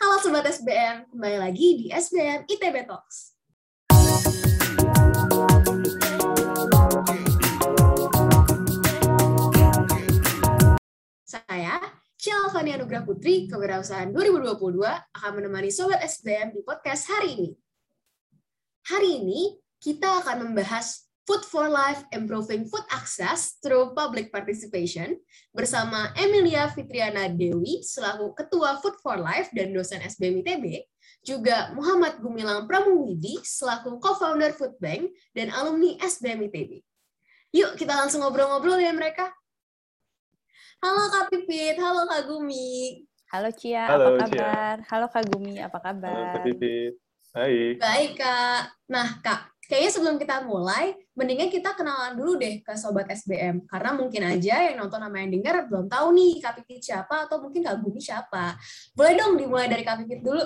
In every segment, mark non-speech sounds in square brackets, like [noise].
Halo Sobat SBM, kembali lagi di SBM ITB Talks. Saya, Cial Fania Nugra Putri, Kewirausahaan 2022, akan menemani Sobat SBM di podcast hari ini. Hari ini, kita akan membahas Food for Life Improving Food Access Through Public Participation bersama Emilia Fitriana Dewi selaku Ketua Food for Life dan dosen SBM ITB, juga Muhammad Gumilang Pramuwidi selaku Co-founder Food Bank dan alumni SBM ITB. Yuk kita langsung ngobrol-ngobrol ya mereka. Halo Kak Pipit, halo Kak Gumi. Halo Cia, Halo, apa Cia. kabar? Halo Kak Gumi, apa Halo, kabar? Kak Pipit. Baik. Baik Kak. Nah Kak, kayaknya sebelum kita mulai, mendingan kita kenalan dulu deh ke Sobat SBM. Karena mungkin aja yang nonton sama yang dengar belum tahu nih Kak Pipit siapa atau mungkin Kak Gumi siapa. Boleh dong dimulai dari Kak Pipit dulu.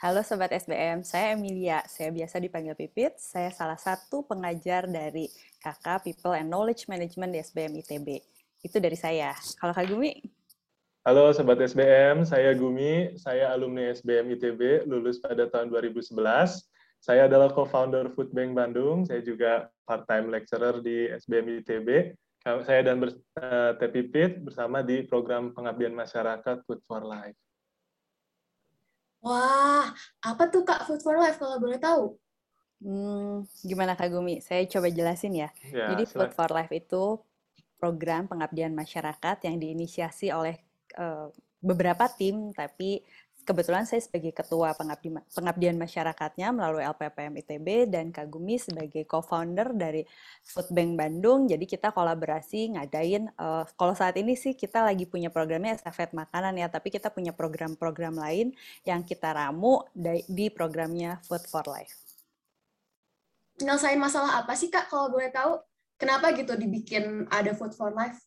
Halo Sobat SBM, saya Emilia. Saya biasa dipanggil Pipit. Saya salah satu pengajar dari KK People and Knowledge Management di SBM ITB. Itu dari saya. Kalau Kak Gumi? Halo Sobat SBM, saya Gumi, saya alumni SBM ITB, lulus pada tahun 2011. Saya adalah co-founder Food Bank Bandung, saya juga part-time lecturer di SBM ITB. Saya dan ber, uh, Teh Pipit bersama di program pengabdian masyarakat Food for Life. Wah, apa tuh Kak Food for Life kalau boleh tahu? Hmm, gimana Kak Gumi? Saya coba jelasin ya. Ya, Jadi Food for Life itu program pengabdian masyarakat yang diinisiasi oleh eh, beberapa tim, tapi kebetulan saya sebagai ketua pengabdi, pengabdian masyarakatnya melalui LPPM ITB dan Kak Gumi sebagai co-founder dari Food Bank Bandung. Jadi kita kolaborasi ngadain, eh, kalau saat ini sih kita lagi punya programnya estafet makanan ya, tapi kita punya program-program lain yang kita ramu di, di programnya Food for Life. Nyelesain masalah apa sih Kak kalau boleh tahu? Kenapa gitu dibikin ada Food for Life?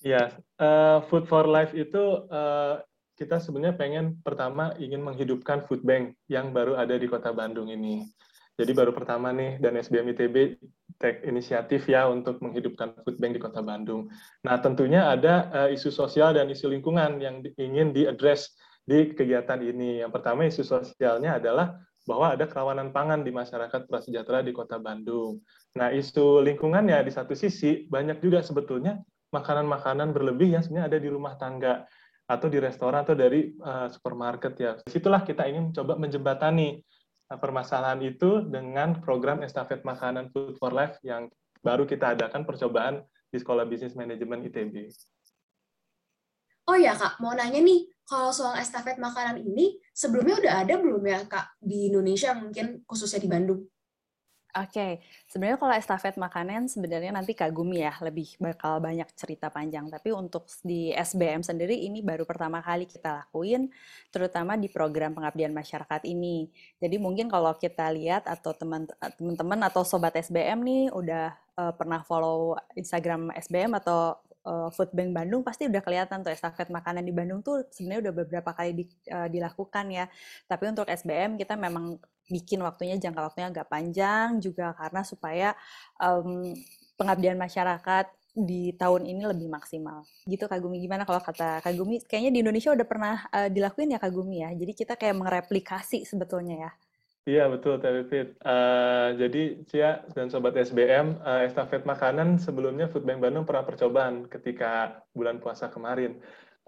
Ya, eh, Food for Life itu eh, kita sebenarnya pengen pertama ingin menghidupkan food bank yang baru ada di Kota Bandung ini. Jadi baru pertama nih dan SBM ITB take inisiatif ya untuk menghidupkan food bank di Kota Bandung. Nah, tentunya ada eh, isu sosial dan isu lingkungan yang di- ingin diadres di kegiatan ini. Yang pertama isu sosialnya adalah bahwa ada kerawanan pangan di masyarakat prasejahtera di Kota Bandung. Nah, isu lingkungan ya di satu sisi banyak juga sebetulnya makanan-makanan berlebih yang sebenarnya ada di rumah tangga atau di restoran atau dari uh, supermarket ya. Di situlah kita ingin coba menjembatani uh, permasalahan itu dengan program estafet makanan Food for Life yang baru kita adakan percobaan di Sekolah Bisnis Manajemen ITB. Oh ya Kak, mau nanya nih, kalau soal estafet makanan ini, sebelumnya udah ada belum ya Kak di Indonesia mungkin khususnya di Bandung? Oke, sebenarnya kalau estafet makanan sebenarnya nanti Kak Gumi ya lebih bakal banyak cerita panjang. Tapi untuk di SBM sendiri ini baru pertama kali kita lakuin, terutama di program pengabdian masyarakat ini. Jadi mungkin kalau kita lihat atau teman- teman-teman atau sobat SBM nih udah eh, pernah follow Instagram SBM atau eh, Food Bank Bandung pasti udah kelihatan tuh estafet makanan di Bandung tuh sebenarnya udah beberapa kali di- eh, dilakukan ya. Tapi untuk SBM kita memang bikin waktunya jangka waktunya agak panjang juga karena supaya em, pengabdian masyarakat di tahun ini lebih maksimal. Gitu Kak Gumi gimana kalau kata Kak Gumi kayaknya di Indonesia udah pernah eh, dilakuin ya Kak Gumi ya. Jadi kita kayak mereplikasi sebetulnya ya. Iya betul Teh. Eh, jadi Cia dan Sobat SBM, eh, estafet makanan sebelumnya Food Bank Bandung pernah percobaan ketika bulan puasa kemarin.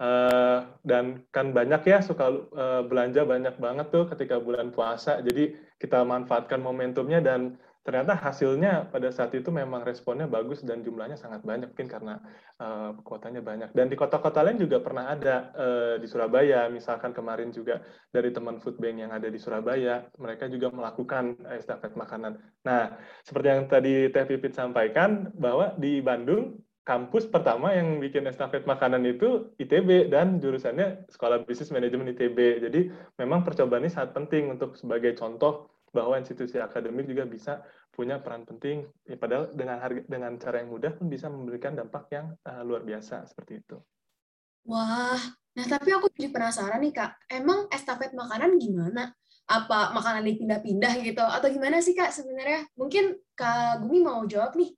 Eh, dan kan banyak ya suka eh, belanja banyak banget tuh ketika bulan puasa. Jadi kita manfaatkan momentumnya dan ternyata hasilnya pada saat itu memang responnya bagus dan jumlahnya sangat banyak mungkin karena eh, kuotanya banyak. Dan di kota-kota lain juga pernah ada eh, di Surabaya, misalkan kemarin juga dari teman food bank yang ada di Surabaya, mereka juga melakukan estafet makanan. Nah, seperti yang tadi Teh Pipit sampaikan, bahwa di Bandung, kampus pertama yang bikin estafet makanan itu ITB dan jurusannya Sekolah Bisnis Manajemen ITB. Jadi memang percobaan ini sangat penting untuk sebagai contoh bahwa institusi akademik juga bisa punya peran penting, ya, padahal dengan harga, dengan cara yang mudah pun bisa memberikan dampak yang uh, luar biasa seperti itu. Wah, nah tapi aku jadi penasaran nih Kak, emang estafet makanan gimana? Apa makanan dipindah-pindah gitu? Atau gimana sih Kak sebenarnya? Mungkin Kak Gumi mau jawab nih.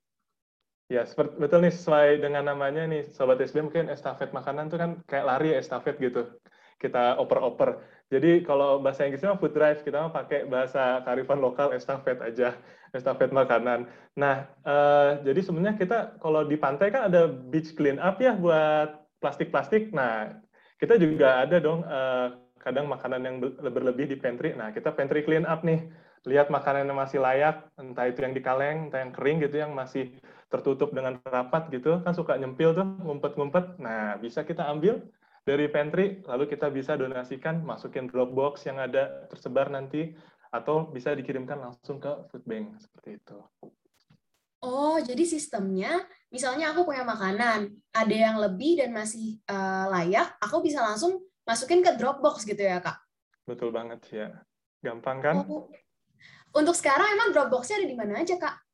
Ya, seperti, betul nih sesuai dengan namanya nih Sobat SB mungkin estafet makanan tuh kan kayak lari ya estafet gitu. kita oper-oper. Jadi kalau bahasa Inggrisnya food drive, kita mau pakai bahasa karifan lokal estafet aja, estafet makanan. Nah, uh, jadi sebenarnya kita kalau di pantai kan ada beach clean up ya buat plastik-plastik. Nah, kita juga ada dong uh, kadang makanan yang berlebih di pantry. Nah, kita pantry clean up nih. Lihat makanan yang masih layak, entah itu yang di kaleng, entah yang kering gitu, yang masih tertutup dengan rapat gitu, kan suka nyempil tuh, ngumpet-ngumpet. Nah, bisa kita ambil, dari pantry, lalu kita bisa donasikan, masukin Dropbox yang ada tersebar nanti, atau bisa dikirimkan langsung ke food bank, seperti itu. Oh, jadi sistemnya, misalnya aku punya makanan, ada yang lebih dan masih uh, layak, aku bisa langsung masukin ke Dropbox gitu ya, Kak? Betul banget, ya. Gampang kan? Oh. Untuk sekarang emang Dropbox-nya ada di mana aja, Kak?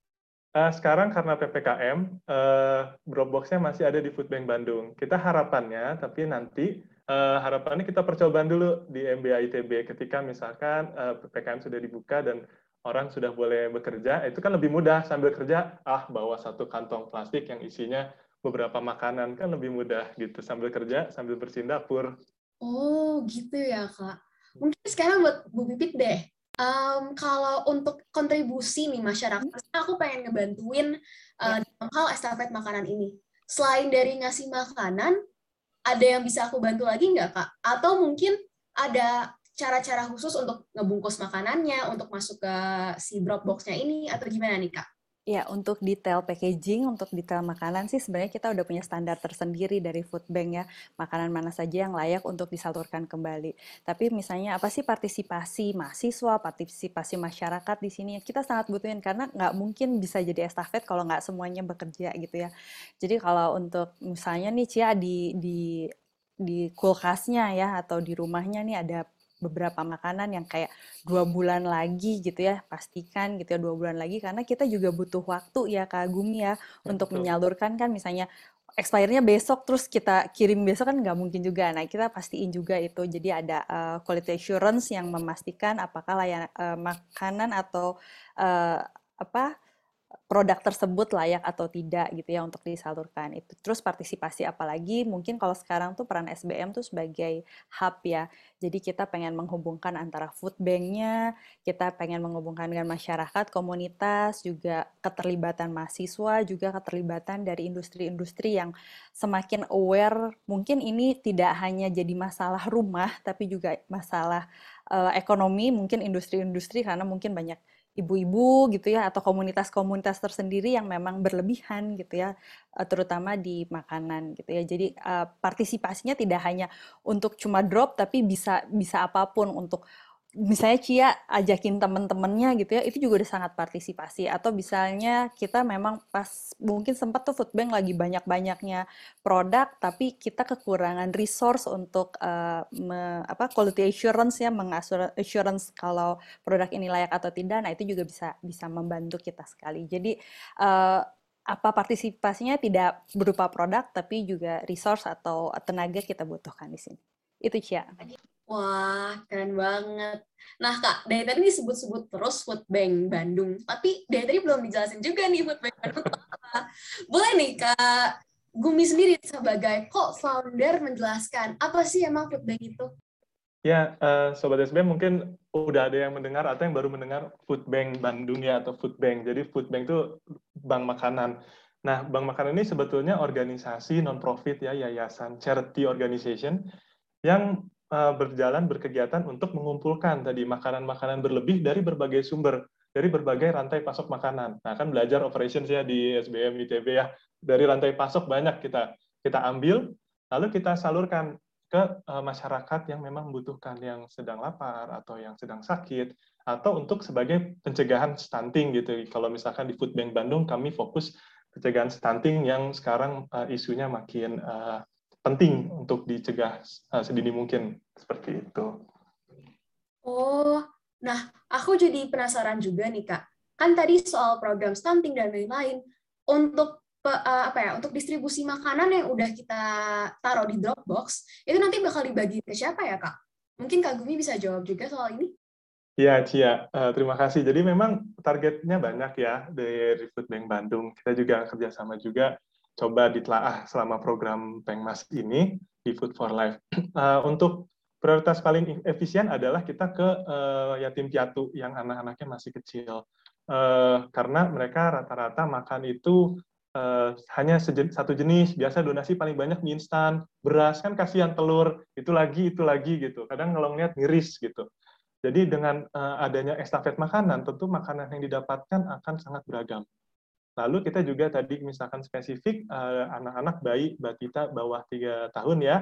Uh, sekarang karena PPKM, uh, eh, Dropbox-nya masih ada di Food Bank Bandung. Kita harapannya, tapi nanti uh, harapannya kita percobaan dulu di MBA ITB ketika misalkan uh, PPKM sudah dibuka dan orang sudah boleh bekerja, itu kan lebih mudah sambil kerja, ah bawa satu kantong plastik yang isinya beberapa makanan kan lebih mudah gitu sambil kerja sambil bersihin dapur. Oh gitu ya kak. Mungkin sekarang buat Bu Pipit deh, Um, kalau untuk kontribusi nih masyarakat, aku pengen ngebantuin uh, dalam hal estafet makanan ini. Selain dari ngasih makanan, ada yang bisa aku bantu lagi nggak kak? Atau mungkin ada cara-cara khusus untuk ngebungkus makanannya, untuk masuk ke si Dropbox-nya ini, atau gimana nih kak? Ya, untuk detail packaging, untuk detail makanan sih sebenarnya kita udah punya standar tersendiri dari food bank ya, makanan mana saja yang layak untuk disalurkan kembali. Tapi misalnya apa sih partisipasi mahasiswa, partisipasi masyarakat di sini, kita sangat butuhin karena nggak mungkin bisa jadi estafet kalau nggak semuanya bekerja gitu ya. Jadi kalau untuk misalnya nih Cia di di di kulkasnya ya atau di rumahnya nih ada beberapa makanan yang kayak dua bulan lagi gitu ya pastikan gitu ya dua bulan lagi karena kita juga butuh waktu ya kagum ya, ya untuk betul. menyalurkan kan misalnya expirednya besok terus kita kirim besok kan nggak mungkin juga nah kita pastiin juga itu jadi ada uh, quality assurance yang memastikan apakah layan uh, makanan atau uh, apa produk tersebut layak atau tidak gitu ya untuk disalurkan itu. Terus partisipasi apalagi mungkin kalau sekarang tuh peran SBM tuh sebagai hub ya. Jadi kita pengen menghubungkan antara food banknya kita pengen menghubungkan dengan masyarakat komunitas juga keterlibatan mahasiswa juga keterlibatan dari industri-industri yang semakin aware. Mungkin ini tidak hanya jadi masalah rumah tapi juga masalah uh, ekonomi mungkin industri-industri karena mungkin banyak ibu-ibu gitu ya atau komunitas-komunitas tersendiri yang memang berlebihan gitu ya eh, terutama di makanan gitu ya. Jadi uh, partisipasinya tidak hanya untuk cuma drop tapi bisa bisa apa pun untuk misalnya Cia ajakin temen-temennya gitu ya, itu juga udah sangat partisipasi. Atau misalnya kita memang pas mungkin sempat tuh food bank lagi banyak-banyaknya produk, tapi kita kekurangan resource untuk uh, me, apa quality assurance ya, mengassurance kalau produk ini layak atau tidak. Nah itu juga bisa bisa membantu kita sekali. Jadi uh, apa partisipasinya tidak berupa produk, tapi juga resource atau tenaga kita butuhkan di sini. Itu Cia. Wah, keren banget. Nah, Kak, dari tadi disebut-sebut terus Food Bank Bandung, tapi dari tadi belum dijelasin juga nih Food Bank Bandung apa. Boleh nih, Kak Gumi sendiri sebagai co-founder menjelaskan apa sih emang Food Bank itu? Ya, uh, Sobat SBM mungkin udah ada yang mendengar atau yang baru mendengar Food Bank Bandung ya atau Food Bank. Jadi Food Bank itu bank makanan. Nah, bank makanan ini sebetulnya organisasi non-profit ya, yayasan, charity organization yang berjalan berkegiatan untuk mengumpulkan tadi makanan-makanan berlebih dari berbagai sumber, dari berbagai rantai pasok makanan. Nah, kan belajar operations ya di SBM ITB ya. Dari rantai pasok banyak kita kita ambil, lalu kita salurkan ke uh, masyarakat yang memang membutuhkan, yang sedang lapar atau yang sedang sakit, atau untuk sebagai pencegahan stunting gitu. Kalau misalkan di Food Bank Bandung kami fokus pencegahan stunting yang sekarang uh, isunya makin penting untuk dicegah uh, sedini mungkin seperti itu. Oh, nah aku jadi penasaran juga nih kak. Kan tadi soal program stunting dan lain-lain. Untuk uh, apa ya? Untuk distribusi makanan yang udah kita taruh di Dropbox itu nanti bakal dibagi ke siapa ya kak? Mungkin kak Gumi bisa jawab juga soal ini. Ya, Cia, uh, terima kasih. Jadi memang targetnya banyak ya dari Food Bank Bandung. Kita juga kerjasama juga coba ditelaah selama program Pengmas ini di Food for Life. Uh, [clears throat] untuk prioritas paling efisien adalah kita ke uh, yatim piatu yang anak-anaknya masih kecil. Uh, karena mereka rata-rata makan itu uh, hanya satu jenis. Biasa donasi paling banyak mie instan, beras kan kasihan telur, itu lagi itu lagi gitu. Kadang kalau ngeliat miris gitu. Jadi dengan uh, adanya estafet makanan, tentu makanan yang didapatkan akan sangat beragam. Lalu kita juga tadi misalkan spesifik anak-anak uh, bayi batita bawah tiga tahun ya,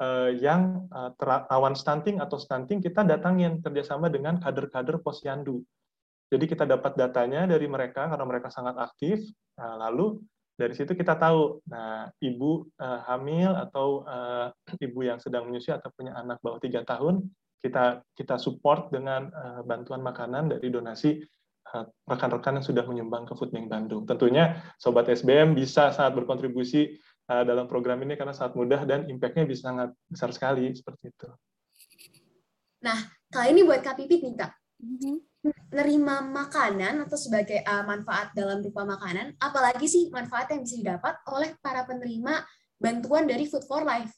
uh, yang uh, rawan stunting atau stunting kita datangin kerjasama dengan kader-kader posyandu. Jadi kita dapat datanya dari mereka karena mereka sangat aktif. Nah, lalu dari situ kita tahu, nah ibu uh, hamil atau uh, ibu yang sedang menyusui atau punya anak bawah tiga tahun, kita kita support dengan uh, bantuan makanan dari donasi rekan-rekan yang sudah menyumbang ke Food Bank Bandung. Tentunya Sobat SBM bisa sangat berkontribusi uh, dalam program ini karena sangat mudah dan impact-nya bisa sangat besar sekali seperti itu. Nah, kali ini buat Kak Pipit nih Kak, mm-hmm. nerima makanan atau sebagai uh, manfaat dalam rupa makanan, apalagi sih manfaat yang bisa didapat oleh para penerima bantuan dari Food for Life?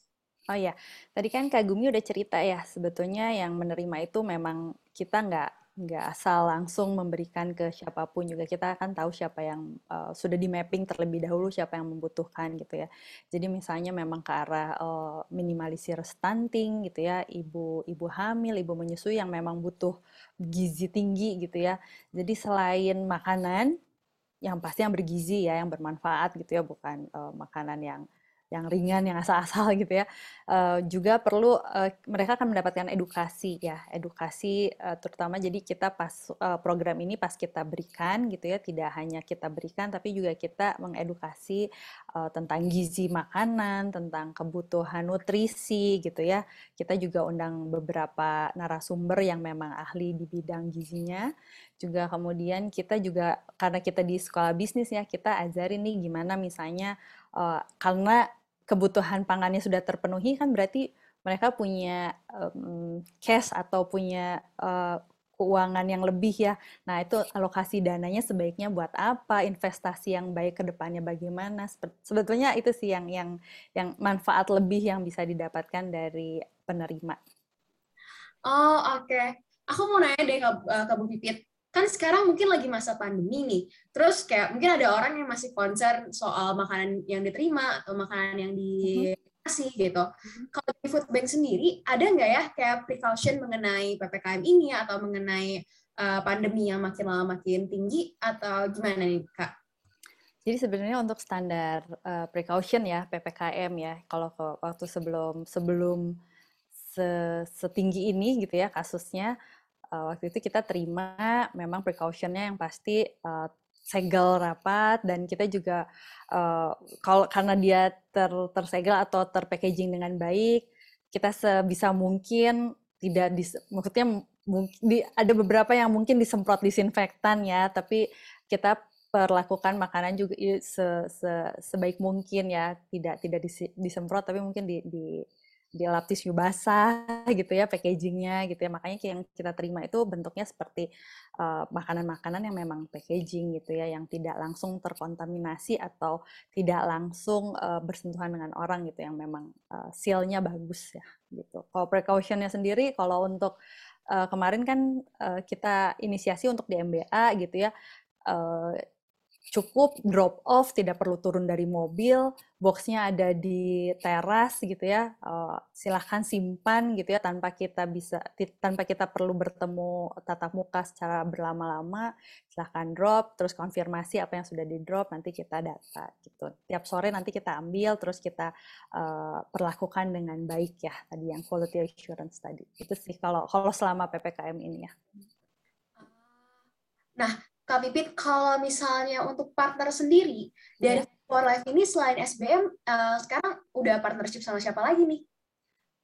Oh ya, tadi kan Kak Gumi udah cerita ya, sebetulnya yang menerima itu memang kita nggak nggak asal langsung memberikan ke siapa pun juga. Kita akan tahu siapa yang uh, sudah di mapping terlebih dahulu siapa yang membutuhkan gitu ya. Jadi misalnya memang ke arah uh, minimalisir stunting gitu ya ibu ibu hamil ibu menyusui yang memang butuh gizi tinggi gitu ya. Jadi selain makanan yang pasti yang bergizi ya yang bermanfaat gitu ya bukan uh, makanan yang yang ringan, yang asal-asal [laughs] gitu ya, uh, juga perlu uh, mereka akan mendapatkan edukasi ya, edukasi uh, terutama jadi kita pas uh, program ini pas kita berikan gitu ya, tidak hanya kita berikan tapi juga kita mengedukasi uh, tentang gizi makanan, tentang kebutuhan nutrisi gitu ya. Kita juga undang beberapa narasumber yang memang ahli di bidang gizinya. Juga kemudian kita juga karena kita di sekolah bisnis ya, kita ajarin nih gimana misalnya uh, karena kebutuhan pangannya sudah terpenuhi kan berarti mereka punya um, cash atau punya uh, keuangan yang lebih ya. Nah, itu alokasi dananya sebaiknya buat apa? Investasi yang baik ke depannya bagaimana? Sebetulnya itu sih yang yang yang manfaat lebih yang bisa didapatkan dari penerima. Oh, oke. Okay. Aku mau nanya deh ke, eh, ke Bu Pipit kan sekarang mungkin lagi masa pandemi nih. Terus kayak mungkin ada orang yang masih concern soal makanan yang diterima atau makanan yang dikasih gitu. Kalau di food bank sendiri ada nggak ya kayak precaution mengenai ppkm ini atau mengenai uh, pandemi yang makin lama makin tinggi atau gimana nih kak? Jadi sebenarnya untuk standar uh, precaution ya ppkm ya kalau waktu sebelum sebelum setinggi ini gitu ya kasusnya uh, waktu itu kita terima memang precautionnya yang pasti uh, segel rapat dan kita juga uh, kalau karena dia ter, tersegel atau terpackaging dengan baik kita sebisa mungkin tidak dis, maksudnya di, ada beberapa yang mungkin disemprot disinfektan ya tapi kita perlakukan makanan juga se, se, sebaik mungkin ya tidak tidak disemprot tapi mungkin di, di dilap tisu basah [laughs] gitu ya packagingnya gitu ya. Makanya yang kita terima itu bentuknya seperti makanan-makanan uh, yang memang packaging gitu ya yang tidak langsung terkontaminasi atau tidak langsung uh, bersentuhan dengan orang gitu yang memang uh, sealnya bagus ya gitu. Kalau precautionnya sendiri kalau untuk uh, kemarin kan uh, kita inisiasi untuk di MBA gitu ya uh, cukup drop off, tidak perlu turun dari mobil, boxnya ada di teras gitu ya, uh, silahkan simpan gitu ya tanpa kita bisa tanpa kita perlu bertemu tatap muka secara berlama-lama, silahkan drop, terus konfirmasi apa yang sudah di drop nanti kita data gitu. Tiap sore nanti kita ambil, terus kita uh, perlakukan dengan baik ya tadi yang quality assurance tadi. Itu sih kalau kalau selama ppkm ini ya. Nah, Kak Pipit, kalau misalnya untuk partner sendiri dari yeah. For Life ini selain SBM, uh, eh, sekarang udah partnership sama siapa lagi nih?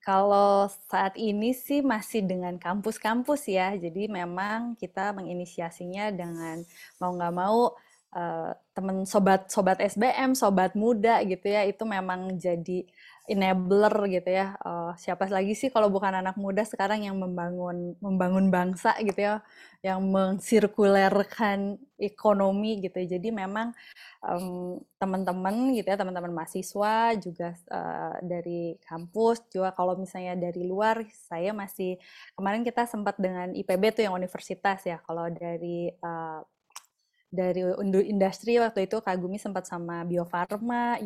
Kalau saat ini sih masih dengan kampus-kampus ya, jadi memang kita menginisiasinya dengan mau nggak mau uh, teman sobat-sobat SBM, sobat muda gitu ya, itu memang jadi enabler gitu ya. Uh, siapa lagi sih kalau bukan anak muda sekarang yang membangun membangun bangsa gitu ya, yang mensirkulerkan ekonomi gitu. Jadi memang um, teman-teman gitu ya, teman-teman mahasiswa juga uh, dari kampus juga kalau misalnya dari luar, saya masih kemarin kita sempat dengan IPB tuh yang universitas ya. Kalau dari uh, dari industri waktu itu Kagumi sempat sama Bio Farma,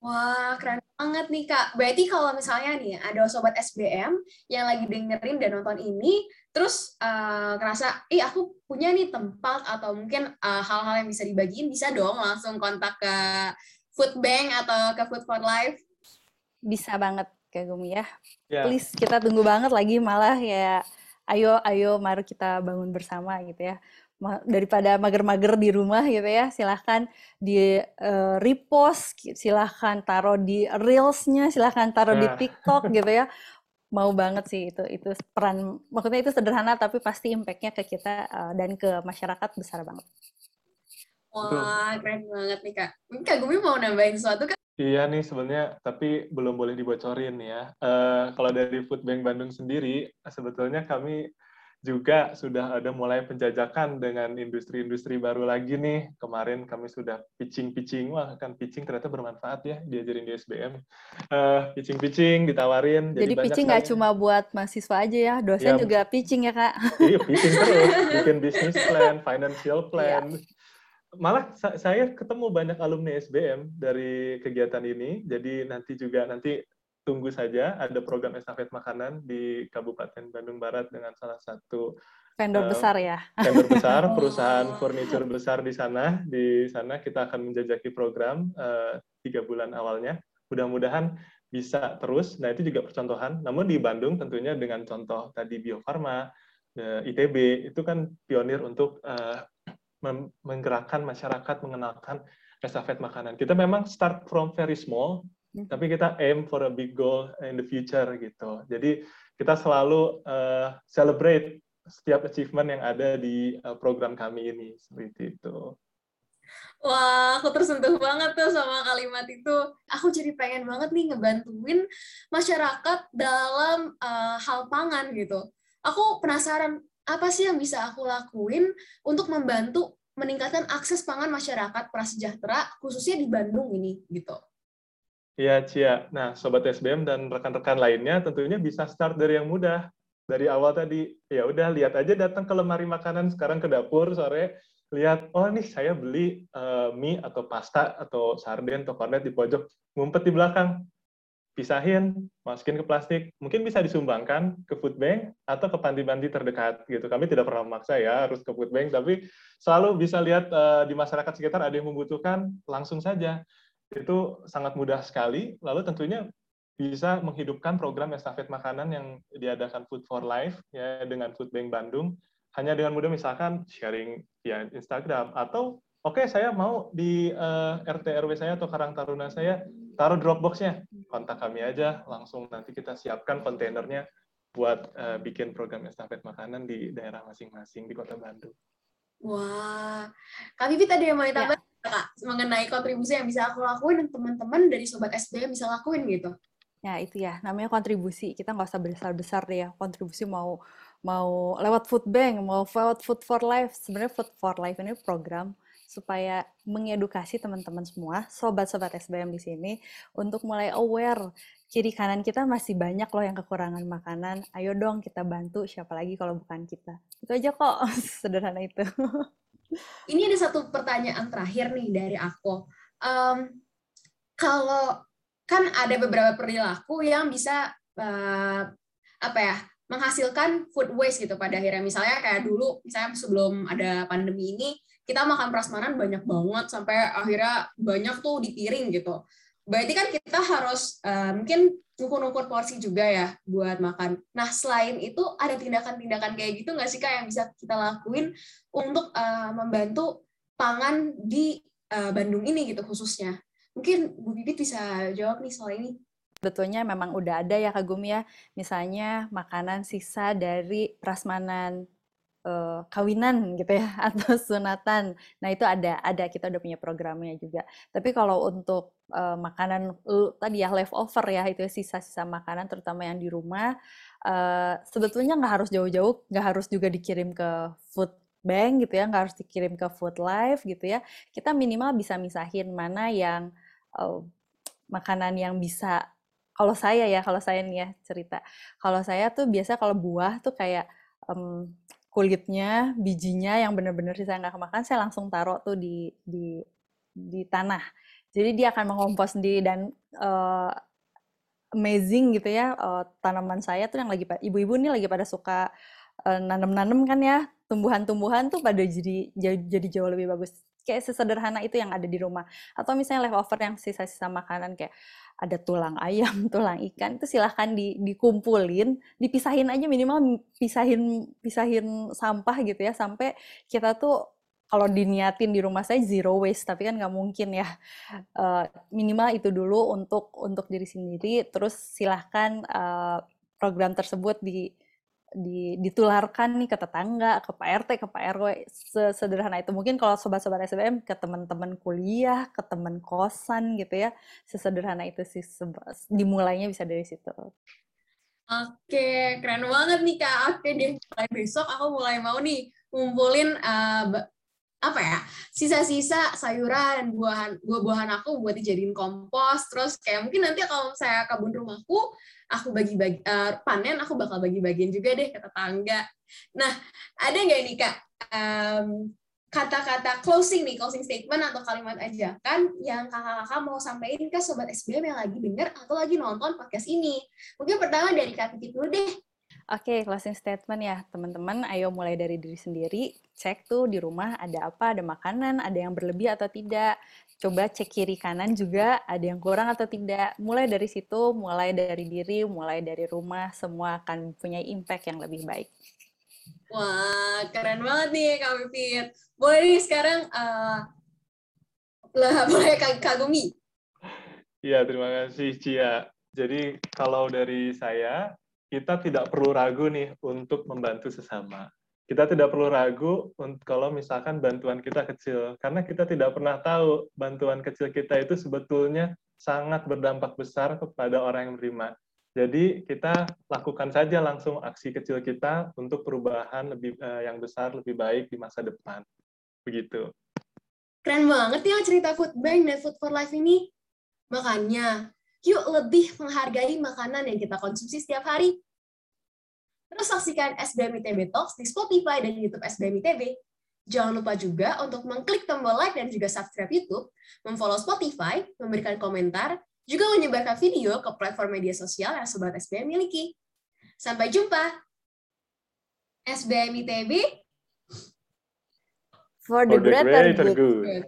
Wah, keren banget nih Kak. Berarti kalau misalnya nih ada sobat SBM yang lagi dengerin dan nonton ini, terus uh, ngerasa, ih aku punya nih tempat atau mungkin eh, hal-hal uh, yang bisa dibagiin, bisa dong langsung kontak ke Food Bank atau ke Food for Life. Bisa banget Kak Gumi ya. Yeah. Please, kita tunggu banget lagi malah ya ayo ayo mari kita bangun bersama gitu ya daripada mager-mager di rumah gitu ya silahkan di uh, repost silahkan taruh di reelsnya silahkan taruh di nah. TikTok [laughs] gitu ya mau banget sih itu itu peran maksudnya itu sederhana tapi pasti impactnya ke kita uh, dan ke masyarakat besar banget. Wah keren banget nih kak. Mungkin kak Gumi mau nambahin sesuatu kan? Iya nih sebenarnya, tapi belum boleh dibocorin ya. Uh, kalau dari Food Bank Bandung sendiri, sebetulnya kami juga sudah ada mulai penjajakan dengan industri-industri baru lagi nih. Kemarin kami sudah pitching-pitching, wah kan pitching ternyata bermanfaat ya diajarin di SBM. Uh, eh, pitching-pitching ditawarin. Jadi, jadi pitching nggak cuma buat mahasiswa aja ya, dosen ya, juga pitching ya kak? Iya pitching terus, [laughs] bikin bisnis plan, financial plan. Ya. Malah saya ketemu banyak alumni SBM dari kegiatan ini, jadi nanti juga nanti tunggu saja ada program estafet makanan di Kabupaten Bandung Barat dengan salah satu vendor uh, besar ya. Vendor besar, [laughs] perusahaan furniture besar di sana. Di sana kita akan menjajaki program uh, tiga bulan awalnya. Mudah-mudahan bisa terus. Nah itu juga percontohan. Namun di Bandung tentunya dengan contoh tadi Bio Farma, uh, ITB itu kan pionir untuk uh, menggerakkan masyarakat mengenalkan estafet makanan. Kita memang start from very small. Tapi kita aim for a big goal in the future gitu. Jadi kita selalu uh, celebrate setiap achievement yang ada di uh, program kami ini seperti itu. Wah, aku tersentuh banget tuh sama kalimat itu. Aku jadi pengen banget nih ngebantuin masyarakat dalam uh, hal pangan gitu. Aku penasaran apa sih yang bisa aku lakuin untuk membantu meningkatkan akses pangan masyarakat prasejahtera khususnya di Bandung ini gitu. Iya, Cia. Nah, Sobat SBM dan rekan-rekan lainnya tentunya bisa start dari yang mudah. Dari awal tadi, ya udah lihat aja datang ke lemari makanan, sekarang ke dapur sore, lihat, oh nih saya beli uh, mie atau pasta atau sarden atau kornet di pojok, ngumpet di belakang, pisahin, masukin ke plastik, mungkin bisa disumbangkan ke food bank atau ke panti-panti terdekat gitu. Kami tidak pernah memaksa ya harus ke food bank, tapi selalu bisa lihat uh, di masyarakat sekitar ada yang membutuhkan, langsung saja itu sangat mudah sekali. Lalu tentunya bisa menghidupkan program estafet makanan yang diadakan Food for Life ya dengan Food Bank Bandung hanya dengan mudah misalkan sharing via Instagram atau oke okay, saya mau di uh, eh, RT RW saya atau Karang Taruna saya taruh Dropbox-nya kontak kami aja langsung nanti kita siapkan kontainernya buat uh, bikin program estafet makanan di daerah masing-masing di Kota Bandung. Wah, Kak Vivi tadi yang mau ditambah. Kak, mengenai kontribusi yang bisa aku lakuin dan teman-teman dari Sobat SBM bisa lakuin gitu. Ya itu ya, namanya kontribusi. Kita nggak usah besar-besar deh ya. Kontribusi mau mau lewat food bank, mau lewat food for life. Sebenarnya food for life ini program supaya mengedukasi teman-teman semua, sobat-sobat SBM di sini, untuk mulai aware kiri kanan kita masih banyak loh yang kekurangan makanan. Ayo dong kita bantu, siapa lagi kalau bukan kita. Itu aja kok, [laughs] sederhana itu. [laughs] Ini ada satu pertanyaan terakhir nih dari aku. Um, kalau kan ada beberapa perilaku yang bisa uh, apa ya menghasilkan food waste gitu pada akhirnya misalnya kayak dulu misalnya sebelum ada pandemi ini kita makan prasmanan banyak banget sampai akhirnya banyak tuh di piring gitu. Berarti kan kita harus uh, mungkin ukur-ukur porsi juga ya buat makan. Nah selain itu ada tindakan-tindakan kayak gitu nggak sih kak yang bisa kita lakuin untuk uh, membantu pangan di uh, Bandung ini gitu khususnya? Mungkin Bu Bibit bisa jawab nih soal ini. Betulnya memang udah ada ya Kak Gumi ya, misalnya makanan sisa dari prasmanan uh, kawinan gitu ya [laughs] atau sunatan. Nah, itu ada ada kita udah punya programnya juga. Tapi kalau untuk uh, makanan uh, tadi ya leftover ya itu sisa-sisa makanan terutama yang di rumah uh, sebetulnya nggak harus jauh-jauh nggak harus juga dikirim ke food bank gitu ya nggak harus dikirim ke food life gitu ya. Kita minimal bisa misahin mana yang uh, makanan yang bisa kalau saya ya kalau saya nih ya cerita. Kalau saya tuh biasa kalau buah tuh kayak um, kulitnya bijinya yang benar-benar saya nggak kemakan saya langsung taruh tuh di di di tanah jadi dia akan mengompos sendiri dan uh, amazing gitu ya uh, tanaman saya tuh yang lagi ibu-ibu nih lagi pada suka uh, nanem-nanem kan ya. Tumbuhan-tumbuhan tuh pada jadi jadi jauh lebih bagus. Kayak sesederhana itu yang ada di rumah. Atau misalnya leftover yang sisa-sisa makanan kayak ada tulang ayam, [laughs] tulang ikan itu silahkan di, dikumpulin, dipisahin aja minimal pisahin pisahin sampah gitu ya. Sampai kita tuh kalau diniatin di rumah saya zero waste tapi kan nggak mungkin ya uh, minimal itu dulu untuk untuk diri sendiri terus silahkan uh, program tersebut di di, ditularkan nih ke tetangga, ke Pak RT, ke Pak RW, sesederhana itu. Mungkin kalau sobat-sobat SBM ke teman-teman kuliah, ke teman kosan gitu ya, sesederhana itu sih dimulainya bisa dari situ. Oke, keren banget nih Kak. Oke deh, mulai besok aku mulai mau nih ngumpulin uh, apa ya sisa-sisa sayuran buahan buah-buahan aku buat dijadiin kompos. Terus kayak mungkin nanti kalau saya kebun rumahku aku bagi-bagi uh, panen aku bakal bagi-bagian juga deh ke tetangga. Nah ada nggak nih kak? Um, kata-kata closing nih closing statement atau kalimat ajakan yang kakak-kakak mau sampaikan ke sobat SBM yang lagi dengar atau lagi nonton podcast ini? Mungkin pertama dari kak Titi dulu deh Oke, okay, closing statement ya teman-teman. Ayo mulai dari diri sendiri. Cek tuh di rumah ada apa, ada makanan, ada yang berlebih atau tidak. Coba cek kiri kanan juga ada yang kurang atau tidak. Mulai dari situ, mulai dari diri, mulai dari rumah, semua akan punya impact yang lebih baik. Wah, keren banget nih Kak Pipit. Boleh nih sekarang uh, lah [laughs] boleh kagumi. Iya, terima kasih Cia. Jadi kalau dari saya, kita tidak perlu ragu nih untuk membantu sesama. Kita tidak perlu ragu kalau misalkan bantuan kita kecil, karena kita tidak pernah tahu bantuan kecil kita itu sebetulnya sangat berdampak besar kepada orang yang menerima. Jadi kita lakukan saja langsung aksi kecil kita untuk perubahan lebih uh, yang besar, lebih baik di masa depan. Begitu. Keren banget ya cerita Food Bank dan Food for Life ini. Makanya yuk lebih menghargai makanan yang kita konsumsi setiap hari. Terus saksikan SBM ITB Talks di Spotify dan YouTube SBM ITB. Jangan lupa juga untuk mengklik tombol like dan juga subscribe YouTube, memfollow Spotify, memberikan komentar, juga menyebarkan video ke platform media sosial yang Sobat SBM miliki. Sampai jumpa! SBM ITB for the, for the greater, greater good. good.